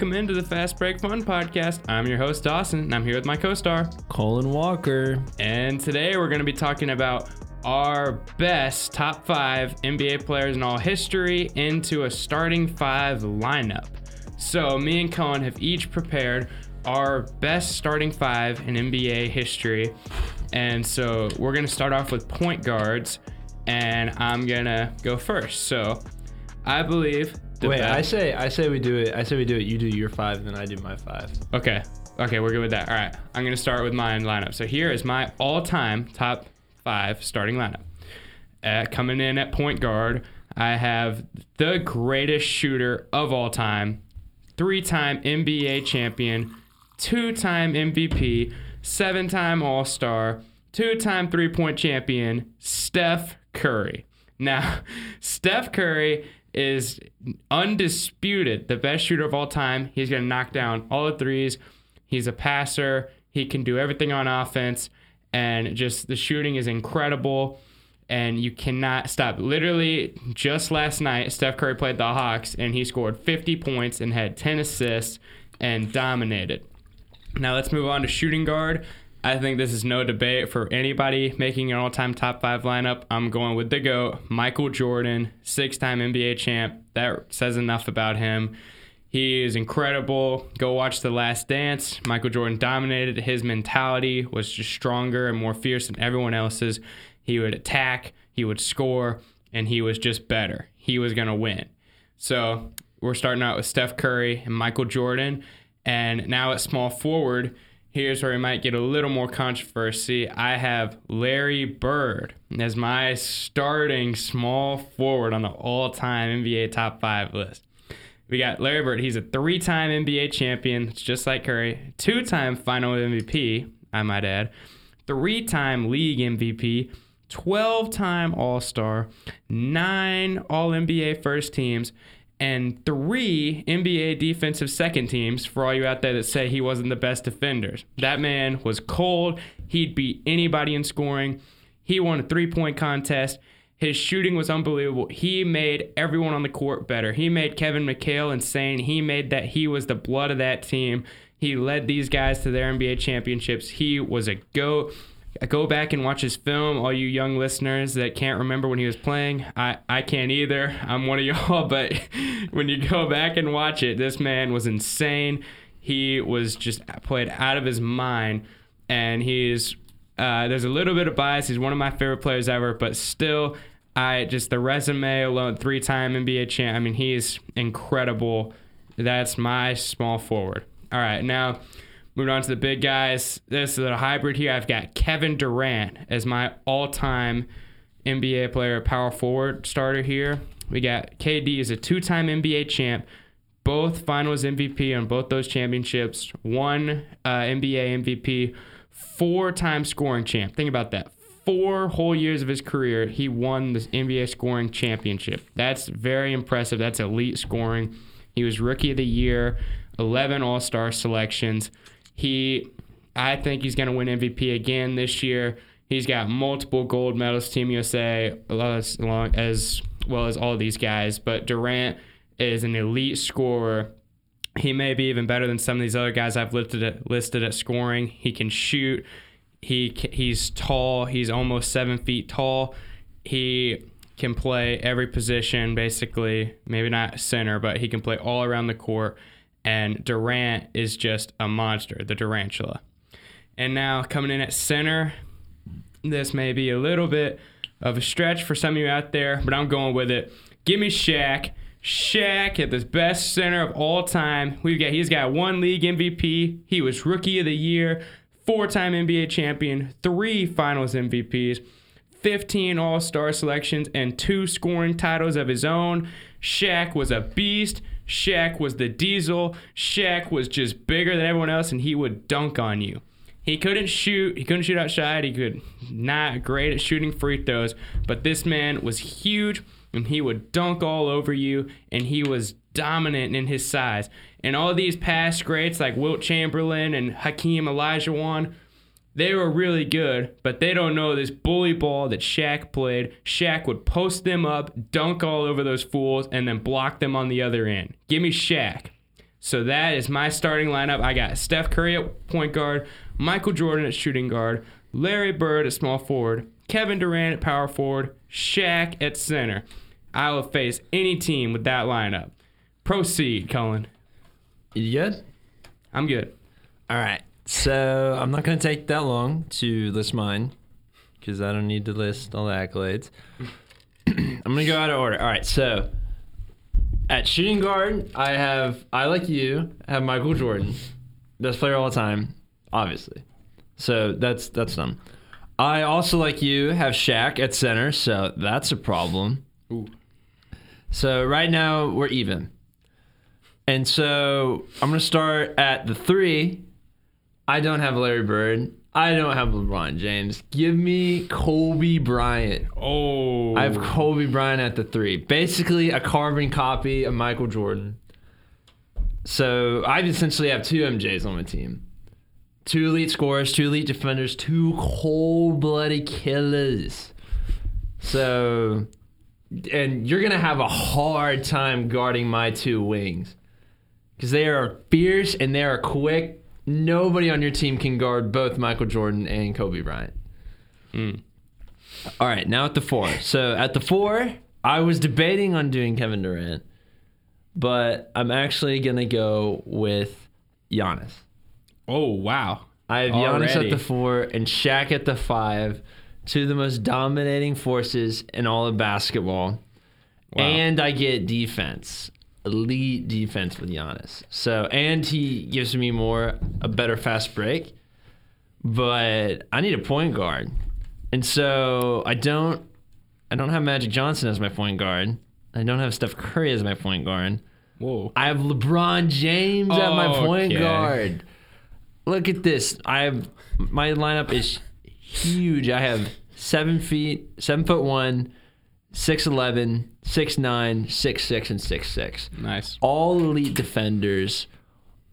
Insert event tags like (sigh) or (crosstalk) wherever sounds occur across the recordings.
Welcome into the Fast Break Fun podcast. I'm your host, Dawson, and I'm here with my co star. Cullen Walker. And today we're going to be talking about our best top five NBA players in all history into a starting five lineup. So, me and Cullen have each prepared our best starting five in NBA history. And so, we're going to start off with point guards, and I'm going to go first. So, I believe. Wait, best- I say I say we do it. I say we do it. You do your five, and then I do my five. Okay. Okay, we're good with that. All right. I'm going to start with my lineup. So here is my all time top five starting lineup. Uh, coming in at point guard, I have the greatest shooter of all time, three time NBA champion, two time MVP, seven time All Star, two time three point champion, Steph Curry. Now, (laughs) Steph Curry is undisputed the best shooter of all time. He's going to knock down all the threes. He's a passer. He can do everything on offense. And just the shooting is incredible. And you cannot stop. Literally, just last night, Steph Curry played the Hawks and he scored 50 points and had 10 assists and dominated. Now let's move on to shooting guard. I think this is no debate for anybody making an all-time top five lineup. I'm going with the GOAT, Michael Jordan, six-time NBA champ. That says enough about him. He is incredible. Go watch The Last Dance. Michael Jordan dominated. His mentality was just stronger and more fierce than everyone else's. He would attack, he would score, and he was just better. He was going to win. So we're starting out with Steph Curry and Michael Jordan. And now at small forward, here's where we might get a little more controversy. I have Larry Bird as my starting small forward on the all time NBA top five list. We got Larry Bird. He's a three time NBA champion, just like Curry, two time final MVP, I might add, three time league MVP, 12 time All Star, nine All NBA first teams, and three NBA defensive second teams for all you out there that say he wasn't the best defenders. That man was cold. He'd beat anybody in scoring. He won a three point contest. His shooting was unbelievable. He made everyone on the court better. He made Kevin McHale insane. He made that he was the blood of that team. He led these guys to their NBA championships. He was a goat. Go back and watch his film, all you young listeners that can't remember when he was playing. I, I can't either. I'm one of (laughs) y'all, but (laughs) when you go back and watch it, this man was insane. He was just played out of his mind, and he's uh, there's a little bit of bias. He's one of my favorite players ever, but still, I just the resume alone, three-time NBA champ. I mean, he's incredible. That's my small forward. All right, now moving on to the big guys. This is a hybrid here. I've got Kevin Durant as my all-time NBA player, power forward starter here. We got KD is a two-time NBA champ, both Finals MVP on both those championships, one uh, NBA MVP, four-time scoring champ. Think about that. Four whole years of his career, he won the NBA scoring championship. That's very impressive. That's elite scoring. He was Rookie of the Year, 11 All Star selections. He, I think he's going to win MVP again this year. He's got multiple gold medals, Team USA, as long- as well as all these guys. But Durant is an elite scorer. He may be even better than some of these other guys I've listed at, listed at scoring. He can shoot. He he's tall. He's almost seven feet tall. He can play every position basically. Maybe not center, but he can play all around the court. And Durant is just a monster, the Durantula. And now coming in at center, this may be a little bit of a stretch for some of you out there, but I'm going with it. Give me Shaq. Shaq at the best center of all time. We've got he's got one league MVP. He was rookie of the year, four-time NBA champion, three finals MVPs, 15 all-star selections, and two scoring titles of his own. Shaq was a beast. Shaq was the diesel. Shaq was just bigger than everyone else, and he would dunk on you. He couldn't shoot. He couldn't shoot outside. He could not great at shooting free throws. But this man was huge, and he would dunk all over you, and he was dominant in his size. And all these past greats like Wilt Chamberlain and Hakeem Olajuwon, They were really good, but they don't know this bully ball that Shaq played. Shaq would post them up, dunk all over those fools, and then block them on the other end. Give me Shaq. So that is my starting lineup. I got Steph Curry at point guard, Michael Jordan at shooting guard, Larry Bird at small forward, Kevin Durant at power forward, Shaq at center. I will face any team with that lineup. Proceed, Cullen. You good? I'm good. All right. So I'm not going to take that long to list mine because I don't need to list all the accolades. (clears throat) I'm going to go out of order. All right. So at shooting guard, I have, I like you, have Michael Jordan, best player all the time, obviously. So that's that's done. I also like you have Shaq at center, so that's a problem. Ooh. So right now we're even. And so I'm gonna start at the three. I don't have Larry Bird. I don't have LeBron James. Give me Kobe Bryant. Oh. I have Kobe Bryant at the three. Basically a carbon copy of Michael Jordan. So I essentially have two MJs on my team. Two elite scorers, two elite defenders, two cold blooded killers. So and you're gonna have a hard time guarding my two wings. Because they are fierce and they are quick. Nobody on your team can guard both Michael Jordan and Kobe Bryant. Mm. All right, now at the four. So at the four, I was debating on doing Kevin Durant, but I'm actually gonna go with Giannis. Oh wow. I have Giannis Already. at the four and Shaq at the five, two of the most dominating forces in all of basketball. Wow. And I get defense, elite defense with Giannis. So, and he gives me more, a better fast break. But I need a point guard, and so I don't, I don't have Magic Johnson as my point guard. I don't have Steph Curry as my point guard. Whoa. I have LeBron James at my point Okay. guard. Look at this. I have my lineup is huge. I have seven feet, seven foot one, six eleven, six nine, six six, and six six. Nice. All elite defenders,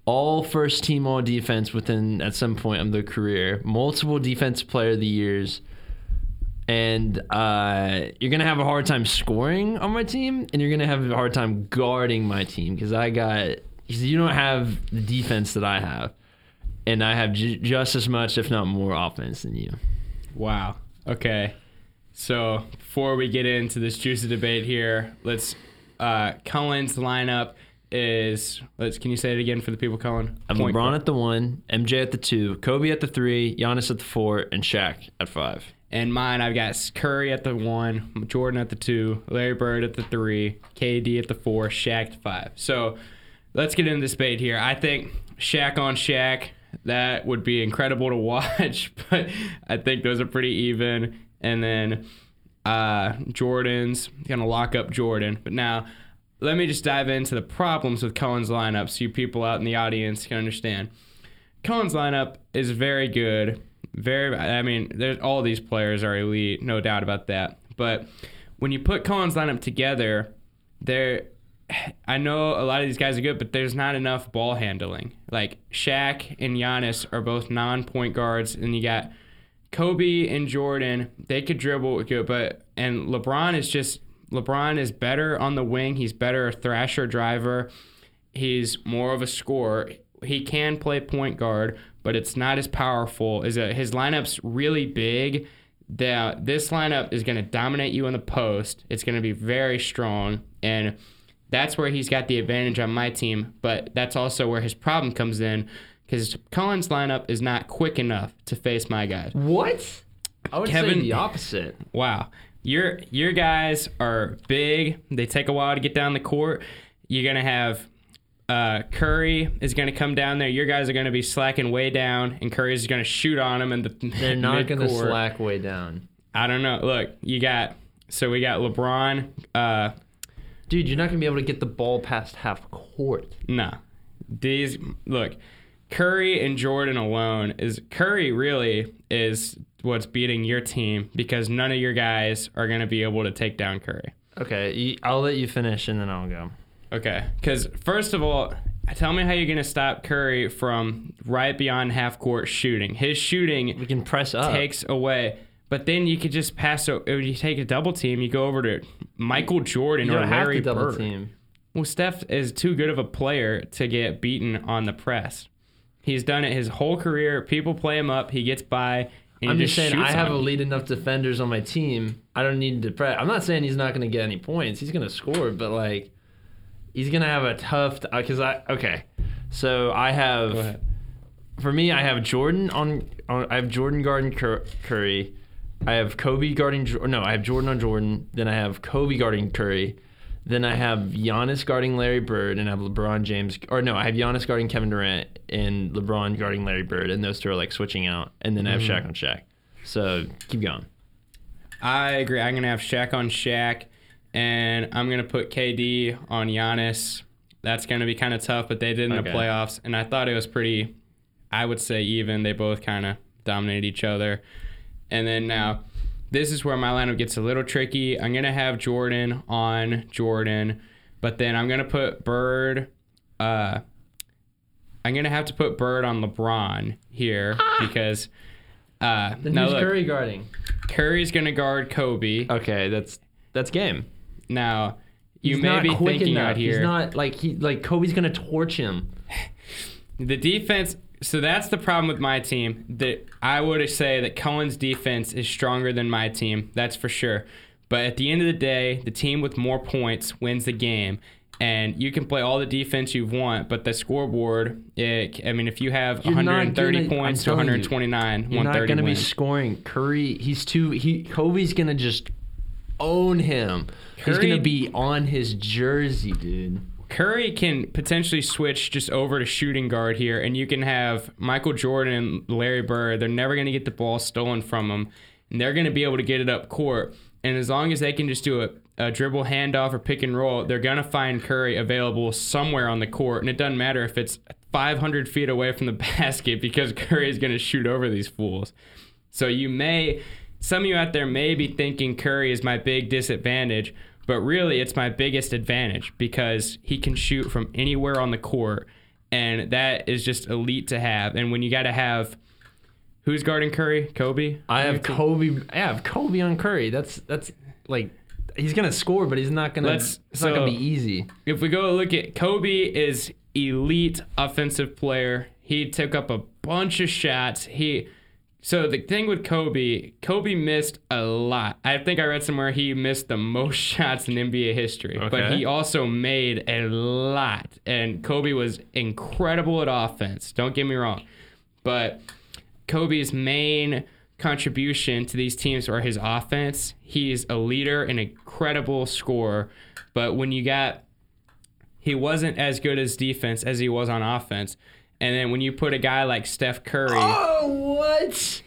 all first team all defense within at some point of their career, multiple defense player of the years. And uh, you're gonna have a hard time scoring on my team, and you're gonna have a hard time guarding my team because I got because you don't have the defense that I have, and I have j- just as much, if not more, offense than you. Wow. Okay. So before we get into this juicy debate here, let's uh Cullen's lineup is let's can you say it again for the people Cullen? I'm LeBron guard. at the one, MJ at the two, Kobe at the three, Giannis at the four, and Shaq at five. And mine, I've got Curry at the one, Jordan at the two, Larry Bird at the three, KD at the four, Shaq at five. So let's get into this debate here. I think Shaq on Shaq, that would be incredible to (laughs) watch, but I think those are pretty even. And then uh, Jordan's going to lock up Jordan. But now, let me just dive into the problems with Cullen's lineup so you people out in the audience can understand. Cullen's lineup is very good. Very, I mean, there's all these players are elite, no doubt about that. But when you put Cullen's lineup together, there, I know a lot of these guys are good, but there's not enough ball handling. Like Shaq and Giannis are both non-point guards, and you got Kobe and Jordan. They could dribble but and LeBron is just LeBron is better on the wing. He's better a thrasher driver. He's more of a scorer. He can play point guard, but it's not as powerful. Is a uh, his lineup's really big. That this lineup is going to dominate you in the post. It's going to be very strong, and that's where he's got the advantage on my team. But that's also where his problem comes in, because Cullen's lineup is not quick enough to face my guys. What? I would Kevin- say the opposite. Wow. Your your guys are big. They take a while to get down the court. You're gonna have uh, Curry is gonna come down there. Your guys are gonna be slacking way down, and Curry is gonna shoot on him And the (laughs) They're not going to slack way down. I don't know. Look, you got so we got LeBron. Uh, Dude, you're not going to be able to get the ball past half court. nah, these look. Curry and Jordan alone is Curry really is what's beating your team because none of your guys are gonna be able to take down Curry. Okay, I'll let you finish and then I'll go. Okay, because first of all, tell me how you're going to stop Curry from right beyond half court shooting. His shooting We can press up. takes away. But then you could just pass. You take a double team. You go over to Michael Jordan or Larry Bird. team. Well, Steph is too good of a player to get beaten on the press. He's done it his whole career. People play him up. He gets by. And I'm he just saying, I have elite enough defenders on my team. I don't need to press. I'm not saying he's not going to get any points. He's going to score, but like, he's going to have a tough. Uh, because I okay, so I have. For me, I have Jordan on. on I have Jordan guarding Cur- Curry. I have Kobe guarding. No, I have Jordan on Jordan. Then I have Kobe guarding Curry. Then I have Giannis guarding Larry Bird, and I have LeBron James. Or no, I have Giannis guarding Kevin Durant and LeBron guarding Larry Bird, and those two are like switching out. And then I have Shaq mm. on Shaq. So keep going. I agree. I'm gonna have Shaq on Shaq, and I'm gonna put KD on Giannis. That's gonna be kind of tough, but they did in the playoffs, and I thought it was pretty. I would say even. They both kind of dominated each other, and then now. This is where my lineup gets a little tricky. I'm gonna have Jordan on Jordan, but then I'm gonna put Bird. Uh, I'm gonna have to put Bird on LeBron here because. Uh, Then now who's look, Curry guarding? Curry's gonna guard Kobe. Okay, that's that's game. Now, you He's may not be quick thinking enough. out here He's not like he like Kobe's gonna torch him. (sighs) the defense. So that's the problem with my team. That I would say that Cullen's defense is stronger than my team. That's for sure. But at the end of the day, the team with more points wins the game. And you can play all the defense you want, but the scoreboard, it, I mean, if you have You're 130 gonna- points to 129, you, you're not gonna be scoring. Curry, he's too. He Kobe's gonna just own him. he's gonna be on his jersey, dude. Curry can potentially switch just over to shooting guard here, and you can have Michael Jordan and Larry Bird. They're never going to get the ball stolen from them, and they're going to be able to get it up court. And as long as they can just do a, a dribble handoff or pick and roll, they're going to find Curry available somewhere on the court. And it doesn't matter if it's 500 feet away from the (laughs) basket because Curry is going to shoot over these fools. So you may, some of you out there may be thinking Curry is my big disadvantage, but really it's my biggest advantage because he can shoot from anywhere on the court, and that is just elite to have. And when you got to have, who's guarding Curry? Kobe. I have Kobe. I have Kobe on Curry. That's that's like he's gonna score, but he's not gonna. Let's- it's not gonna be easy. if we go look at Kobe is elite offensive player. He took up a bunch of shots. He so the thing with Kobe, Kobe missed a lot. I think I read somewhere he missed the most (laughs) shots in NBA history, but he also made a lot. And Kobe was incredible at offense. Don't get me wrong. But Kobe's main contribution to these teams are his offense. He's a leader and incredible scorer. But when you got he wasn't as good as defense as he was on offense. And then when you put a guy like Steph Curry, Oh, what?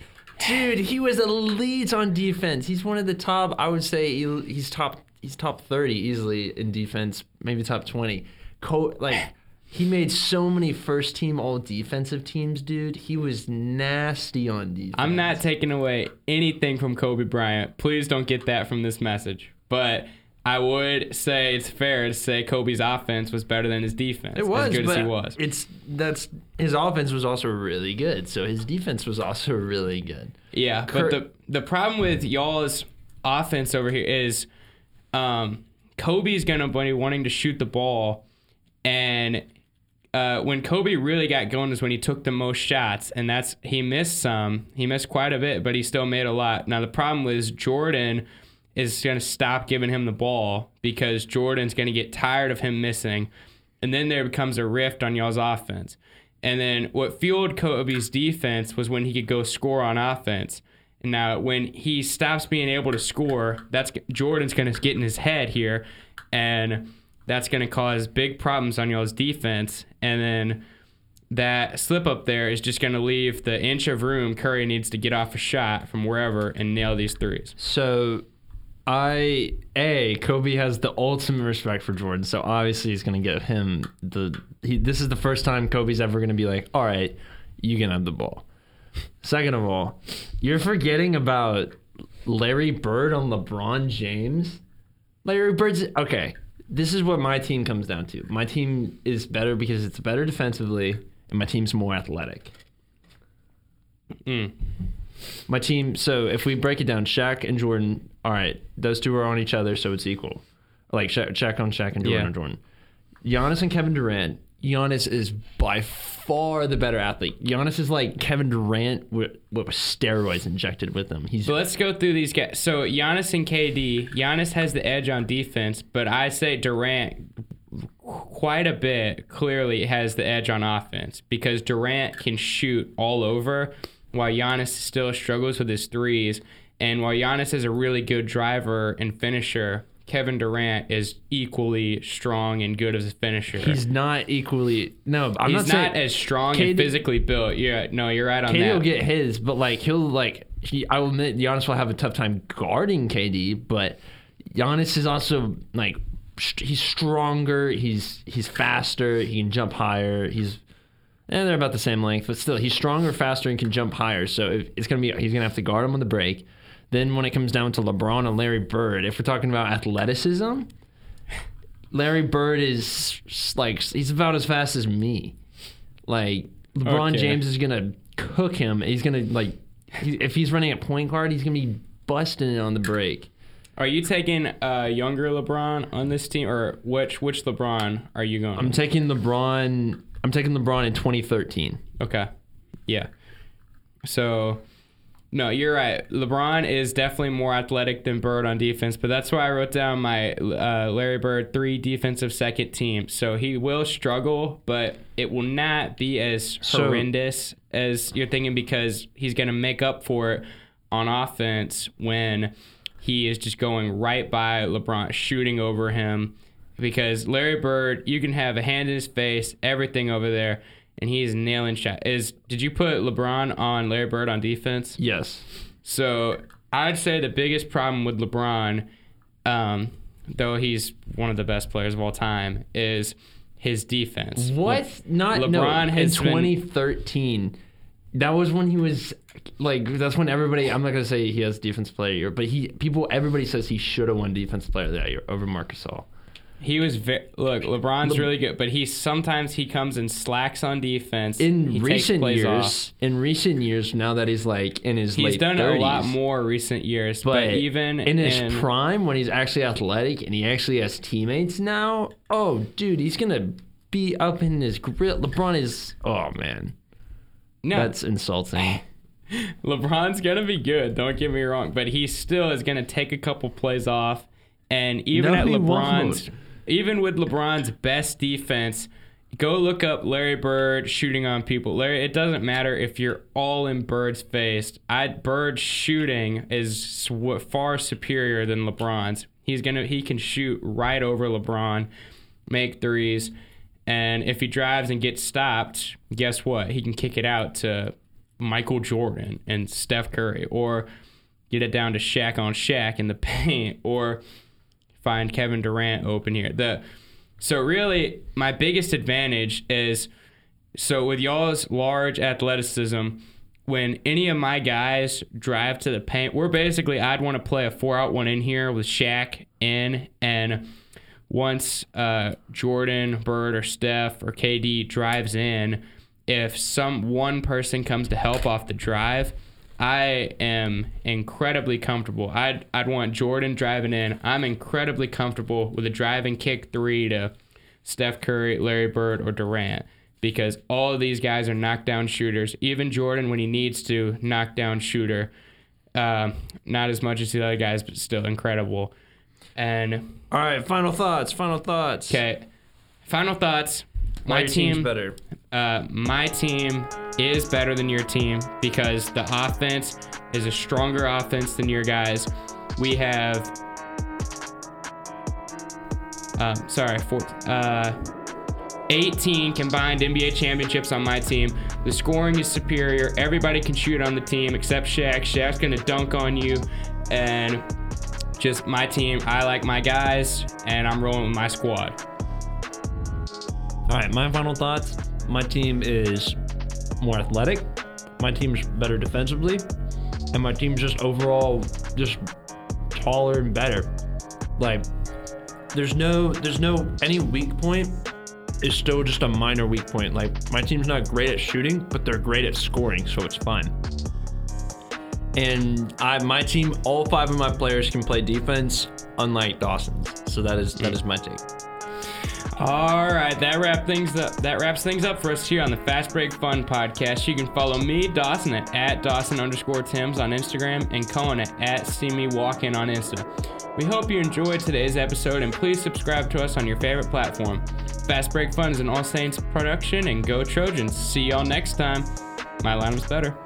Dude, he was elite on defense. He's one of the top. I would say he- he's top. He's top thirty easily in defense, maybe top twenty. Co- like he made so many first team all defensive teams, dude. He was nasty on defense. I'm not taking away anything from Kobe Bryant. Please don't get that from this message. But I would say it's fair to say Kobe's offense was better than his defense. It was as good as he was. It's that's his offense was also really good, so his defense was also really good. Yeah, Cur- but the the problem with y'all's offense over here is um, Kobe's gonna be wanting to shoot the ball, and uh, when Kobe really got going is when he took the most shots, and that's he missed some. He missed quite a bit, but he still made a lot. Now the problem was Jordan is gonna stop giving him the ball because Jordan's gonna get tired of him missing, and then there becomes a rift on y'all's offense. And then what fueled Kobe's defense was when he could go score on offense. And now when he stops being able to score, that's Jordan's going to get in his head here, and that's going to cause big problems on y'all's defense. And then that slip up there is just going to leave the inch of room Curry needs to get off a shot from wherever and nail these threes. So, I a Kobe has the ultimate respect for Jordan, so obviously he's gonna give him the. He, this is the first time Kobe's ever gonna be like, "All right, you can have the ball." Second of all, you're forgetting about Larry Bird on LeBron James. Larry Bird's okay. this is what my team comes down to. My team is better because it's better defensively, and my team's more athletic. Mm. My team. So if we break it down, Shaq and Jordan. All right, those two are on each other, so it's equal. Like Shaq, Shaq on Shaq and Jordan Yeah. on Jordan. Giannis and Kevin Durant. Giannis is by far the better athlete. Giannis is like Kevin Durant with, with steroids injected with him. He's So let's go through these guys. So Giannis and KD. Giannis has the edge on defense, but I say Durant quite a bit clearly has the edge on offense because Durant can shoot all over while Giannis still struggles with his threes. And while Giannis is a really good driver and finisher, Kevin Durant is equally strong and good as a finisher. he's not equally. No, I'm He's not, not, as strong KD and physically built. Yeah, no, you're right on KD that. will get his, but like he'll like he, I will admit Giannis will have a tough time guarding KD, but Giannis is also like he's stronger, he's he's faster, he can jump higher, he's and they're about the same length, but still he's stronger, faster, and can jump higher. So if, it's gonna be he's gonna have to guard him on the break. Then when it comes down to LeBron and Larry Bird, if we're talking about athleticism, Larry Bird is like he's about as fast as me. Like LeBron Okay. James is gonna cook him. He's gonna like he, if he's running a point guard, he's gonna be busting it on the break. Are you taking uh, younger LeBron on this team, or which which LeBron are you going? I'm taking LeBron. I'm taking LeBron in 2013. okay, yeah. So, no, you're right. LeBron is definitely more athletic than Bird on defense, but that's why I wrote down my uh, Larry Bird three defensive second team. So he will struggle, but it will not be as So- horrendous as you're thinking because he's going to make up for it on offense when he is just going right by LeBron, shooting over him. Because Larry Bird, you can have a hand in his face, everything over there, and he's nailing shot. Is did you put LeBron on Larry Bird on defense? Yes. So I'd say the biggest problem with LeBron, um, though he's one of the best players of all time, is his defense. What? Not LeBron no. In has been- 2013, that was when he was like. That's when everybody. I'm not gonna say he has defense player year, but he people everybody says he should have won defense player of that year over Marc Gasol. He was ve- look. LeBron's really good, but he sometimes he comes and slacks on defense. In he takes recent plays years, off. in recent years, now that he's like in his he's late done 30s, a lot more recent years. But, But even in his prime, when he's actually athletic and he actually has teammates now, oh dude, he's gonna be up in his grill. LeBron is. Oh man, no, that's insulting. (laughs) LeBron's gonna be good. Don't get me wrong, but he still is gonna take a couple plays off. And even No, at LeBron's, won't. Even with LeBron's best defense, go look up Larry Bird shooting on people. Larry, it doesn't matter if you're all in Bird's face. I Bird's shooting is sw- far superior than LeBron's. He's gonna he can shoot right over LeBron, make threes. And if he drives and gets stopped, guess what? He can kick it out to Michael Jordan and Steph Curry, or get it down to Shaq on Shaq in the (laughs) paint, or find Kevin Durant open here. The so really my biggest advantage is so with y'all's large athleticism, when any of my guys drive to the paint, we're basically I'd want to play a four out one in here with Shaq in and once uh, Jordan, Bird, or Steph or KD drives in, if some one person comes to help off the drive, I am incredibly comfortable. I'd I'd want Jordan driving in. I'm incredibly comfortable with a driving kick three to Steph Curry, Larry Bird, or Durant because all of these guys are knockdown shooters. Even Jordan, when he needs to, knockdown shooter. Um, not as much as the other guys, but still incredible. And All right, final thoughts. Final thoughts. Okay. Final thoughts. My team, better. uh, my team is better than your team because the offense is a stronger offense than your guys. We have, um, sorry, four, uh, 18 combined NBA championships on my team. The scoring is superior. Everybody can shoot on the team except Shaq. Shaq's gonna dunk on you, and just my team. I like my guys, and I'm rolling with my squad. All right, my final thoughts. My team is more athletic. My team's better defensively, and my team's just overall just taller and better. Like there's no there's no any weak point is still just a minor weak point. Like my team's not great at shooting, but they're great at scoring, so it's fine. And I my team, all five of my players can play defense, unlike Dawson's. So that is that is my take. All right, that wrap things up. That wraps things up for us here on the Fast Break Fun podcast. You can follow me, Dawson, at, at Dawson underscore Tim's on Instagram, and Cullen at, at See Me Walking on Insta. We hope you enjoyed today's episode, and please subscribe to us on your favorite platform. Fast Break Fun is an All Saints production, and go Trojans. See y'all next time. My line was better.